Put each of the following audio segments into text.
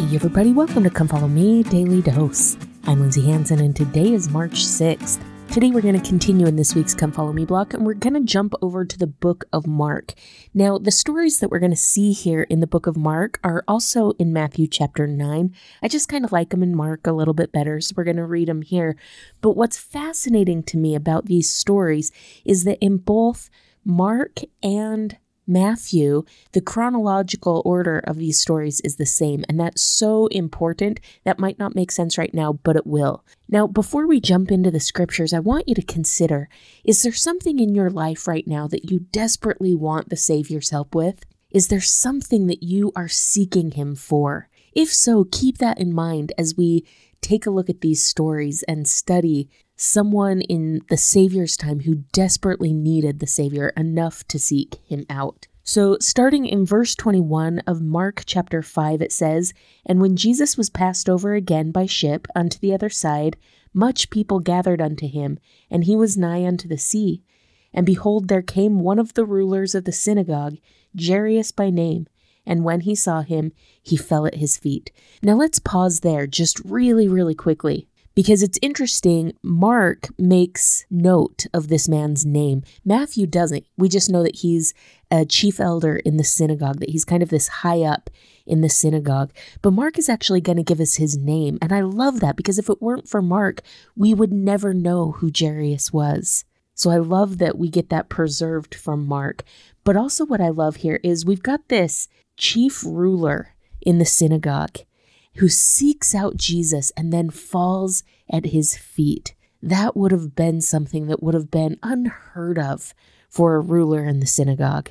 everybody, welcome to Come Follow Me Daily Dose. I'm Lindsay Hanson, and today is March 6th. Today, we're going to continue in this week's Come Follow Me block, and we're going to jump over to the book of Mark. Now, the stories that we're going to see here in the book of Mark are also in Matthew chapter 9. I just kind of like them in Mark a little bit better, so we're going to read them here. But what's fascinating to me about these stories is that in both Mark and Matthew, the chronological order of these stories is the same, and that's so important. That might not make sense right now, but it will. Now, before we jump into the scriptures, I want you to consider is there something in your life right now that you desperately want the Savior's help with? Is there something that you are seeking Him for? If so, keep that in mind as we take a look at these stories and study someone in the Savior's time who desperately needed the Savior enough to seek him out. So, starting in verse 21 of Mark chapter 5, it says, And when Jesus was passed over again by ship unto the other side, much people gathered unto him, and he was nigh unto the sea. And behold, there came one of the rulers of the synagogue, Jairus by name. And when he saw him, he fell at his feet. Now let's pause there just really, really quickly because it's interesting. Mark makes note of this man's name. Matthew doesn't. We just know that he's a chief elder in the synagogue, that he's kind of this high up in the synagogue. But Mark is actually going to give us his name. And I love that because if it weren't for Mark, we would never know who Jairus was. So I love that we get that preserved from Mark. But also, what I love here is we've got this chief ruler in the synagogue who seeks out Jesus and then falls at his feet. That would have been something that would have been unheard of for a ruler in the synagogue.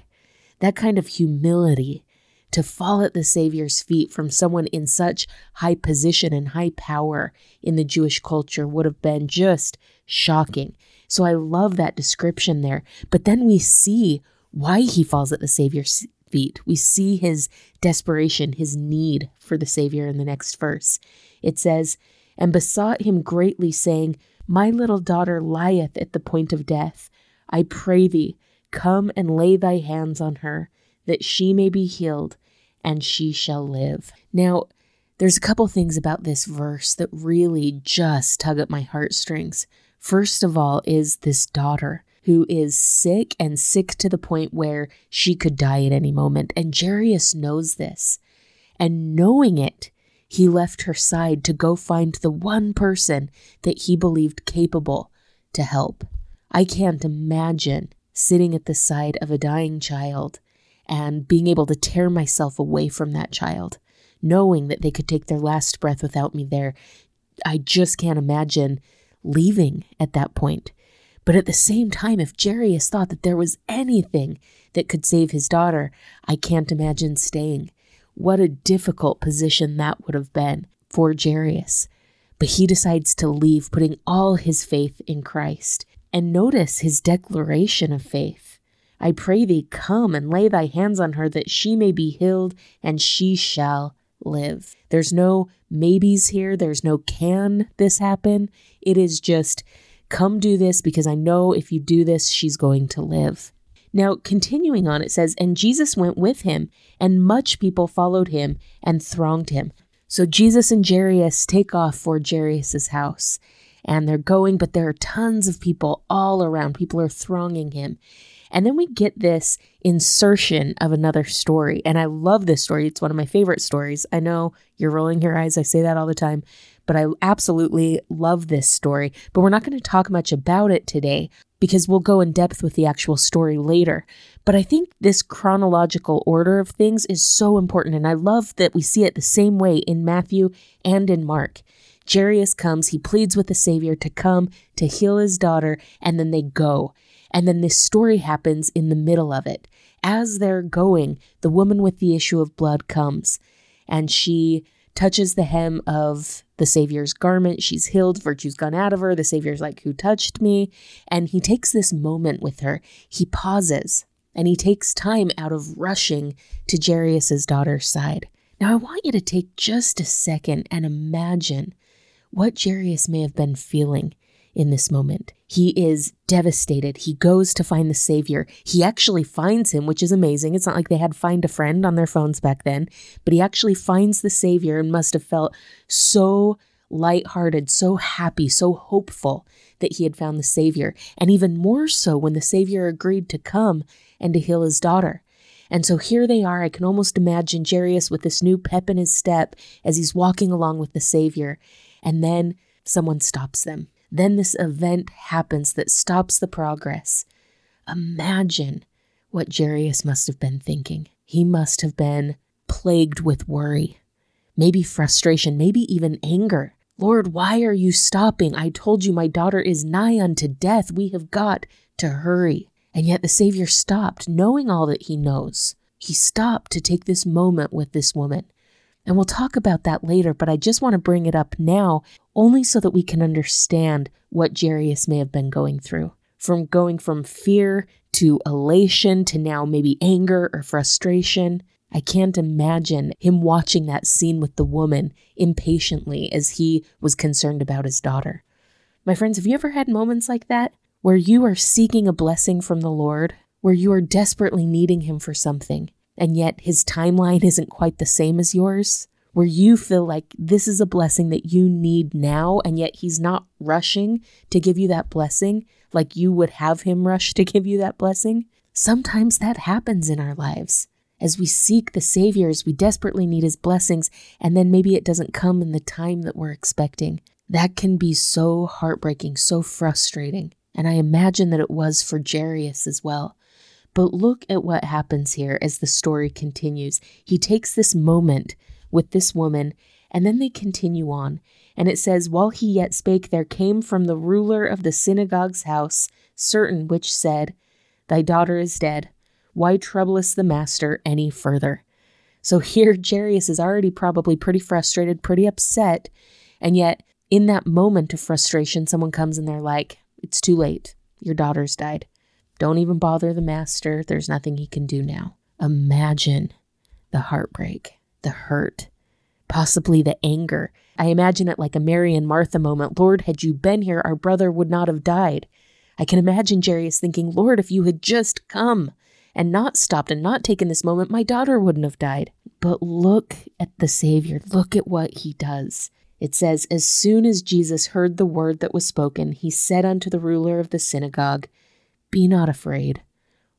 That kind of humility to fall at the Savior's feet from someone in such high position and high power in the Jewish culture would have been just shocking. So I love that description there. But then we see why he falls at the Savior's feet. We see his desperation, his need for the Savior in the next verse. It says, And besought him greatly, saying, My little daughter lieth at the point of death. I pray thee, come and lay thy hands on her, that she may be healed, and she shall live. Now, there's a couple things about this verse that really just tug at my heartstrings. First of all, is this daughter who is sick and sick to the point where she could die at any moment. And Jairus knows this. And knowing it, he left her side to go find the one person that he believed capable to help. I can't imagine sitting at the side of a dying child and being able to tear myself away from that child, knowing that they could take their last breath without me there. I just can't imagine leaving at that point. But at the same time, if Jairus thought that there was anything that could save his daughter, I can't imagine staying. What a difficult position that would have been for Jairus. But he decides to leave, putting all his faith in Christ. And notice his declaration of faith. I pray thee, come and lay thy hands on her that she may be healed, and she shall live. There's no maybes here, there's no can this happen. It is just Come do this because I know if you do this, she's going to live. Now, continuing on, it says, And Jesus went with him, and much people followed him and thronged him. So Jesus and Jairus take off for Jairus' house, and they're going, but there are tons of people all around. People are thronging him. And then we get this insertion of another story. And I love this story. It's one of my favorite stories. I know you're rolling your eyes. I say that all the time, but I absolutely love this story. But we're not going to talk much about it today because we'll go in depth with the actual story later. But I think this chronological order of things is so important. And I love that we see it the same way in Matthew and in Mark. Jairus comes, he pleads with the Savior to come to heal his daughter, and then they go. And then this story happens in the middle of it. As they're going, the woman with the issue of blood comes and she touches the hem of the Savior's garment. She's healed, virtue's gone out of her. The Savior's like, Who touched me? And he takes this moment with her. He pauses and he takes time out of rushing to Jairus' daughter's side. Now, I want you to take just a second and imagine what Jairus may have been feeling in this moment. He is devastated. He goes to find the Savior. He actually finds him, which is amazing. It's not like they had find a friend on their phones back then, but he actually finds the Savior and must have felt so lighthearted, so happy, so hopeful that he had found the Savior, and even more so when the Savior agreed to come and to heal his daughter. And so here they are. I can almost imagine Jairus with this new pep in his step as he's walking along with the Savior. And then someone stops them. Then this event happens that stops the progress. Imagine what Jairus must have been thinking. He must have been plagued with worry, maybe frustration, maybe even anger. Lord, why are you stopping? I told you my daughter is nigh unto death. We have got to hurry. And yet the Savior stopped, knowing all that he knows. He stopped to take this moment with this woman. And we'll talk about that later, but I just want to bring it up now, only so that we can understand what Jairus may have been going through. From going from fear to elation to now maybe anger or frustration. I can't imagine him watching that scene with the woman impatiently as he was concerned about his daughter. My friends, have you ever had moments like that? where you are seeking a blessing from the Lord, where you are desperately needing Him for something, and yet His timeline isn't quite the same as yours, where you feel like this is a blessing that you need now, and yet He's not rushing to give you that blessing like you would have Him rush to give you that blessing. Sometimes that happens in our lives. As we seek the Savior, as we desperately need His blessings, and then maybe it doesn't come in the time that we're expecting. That can be so heartbreaking, so frustrating and I imagine that it was for Jairus as well. But look at what happens here as the story continues. He takes this moment with this woman, and then they continue on. And it says, While he yet spake, there came from the ruler of the synagogue's house certain which said, Thy daughter is dead. Why troublest the master any further? So here, Jairus is already probably pretty frustrated, pretty upset. And yet, in that moment of frustration, someone comes and they're like, it's too late. Your daughter's died. Don't even bother the master. There's nothing he can do now. Imagine the heartbreak, the hurt, possibly the anger. I imagine it like a Mary and Martha moment. Lord, had you been here, our brother would not have died. I can imagine Jairus thinking, Lord, if you had just come and not stopped and not taken this moment, my daughter wouldn't have died. But look at the Savior. Look at what he does. It says, As soon as Jesus heard the word that was spoken, he said unto the ruler of the synagogue, Be not afraid,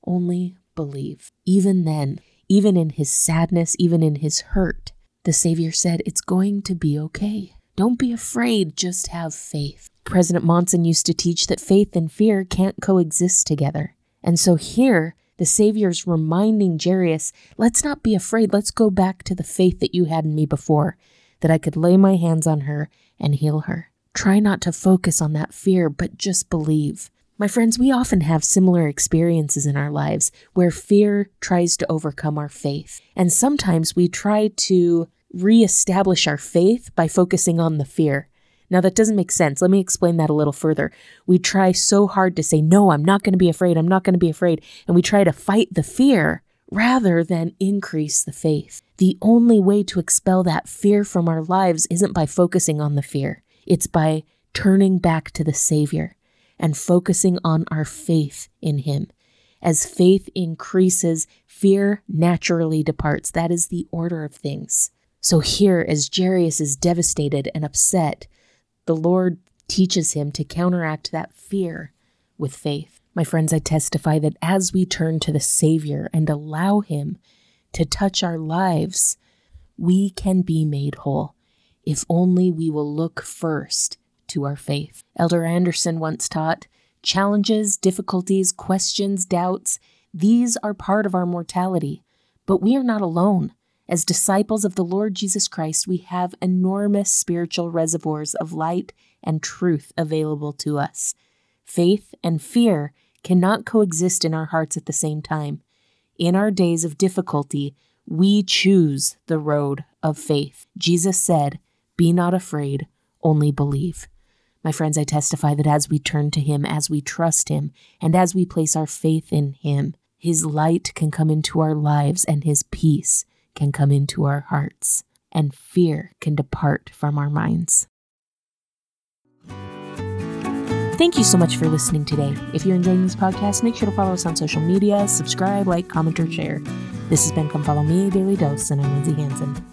only believe. Even then, even in his sadness, even in his hurt, the Savior said, It's going to be okay. Don't be afraid, just have faith. President Monson used to teach that faith and fear can't coexist together. And so here, the Savior's reminding Jairus, let's not be afraid. Let's go back to the faith that you had in me before that I could lay my hands on her and heal her. Try not to focus on that fear, but just believe. My friends, we often have similar experiences in our lives where fear tries to overcome our faith. And sometimes we try to reestablish our faith by focusing on the fear. Now, that doesn't make sense. Let me explain that a little further. We try so hard to say, No, I'm not going to be afraid. I'm not going to be afraid. And we try to fight the fear rather than increase the faith. The only way to expel that fear from our lives isn't by focusing on the fear, it's by turning back to the Savior and focusing on our faith in Him. As faith increases, fear naturally departs. That is the order of things. So, here, as Jairus is devastated and upset, the Lord teaches him to counteract that fear with faith. My friends, I testify that as we turn to the Savior and allow Him to touch our lives, we can be made whole if only we will look first to our faith. Elder Anderson once taught challenges, difficulties, questions, doubts, these are part of our mortality, but we are not alone. As disciples of the Lord Jesus Christ, we have enormous spiritual reservoirs of light and truth available to us. Faith and fear cannot coexist in our hearts at the same time. In our days of difficulty, we choose the road of faith. Jesus said, Be not afraid, only believe. My friends, I testify that as we turn to Him, as we trust Him, and as we place our faith in Him, His light can come into our lives and His peace can come into our hearts, and fear can depart from our minds. Thank you so much for listening today. If you're enjoying this podcast, make sure to follow us on social media, subscribe, like, comment, or share. This has been Come Follow Me, Daily Dose, and I'm Lindsay Hanson.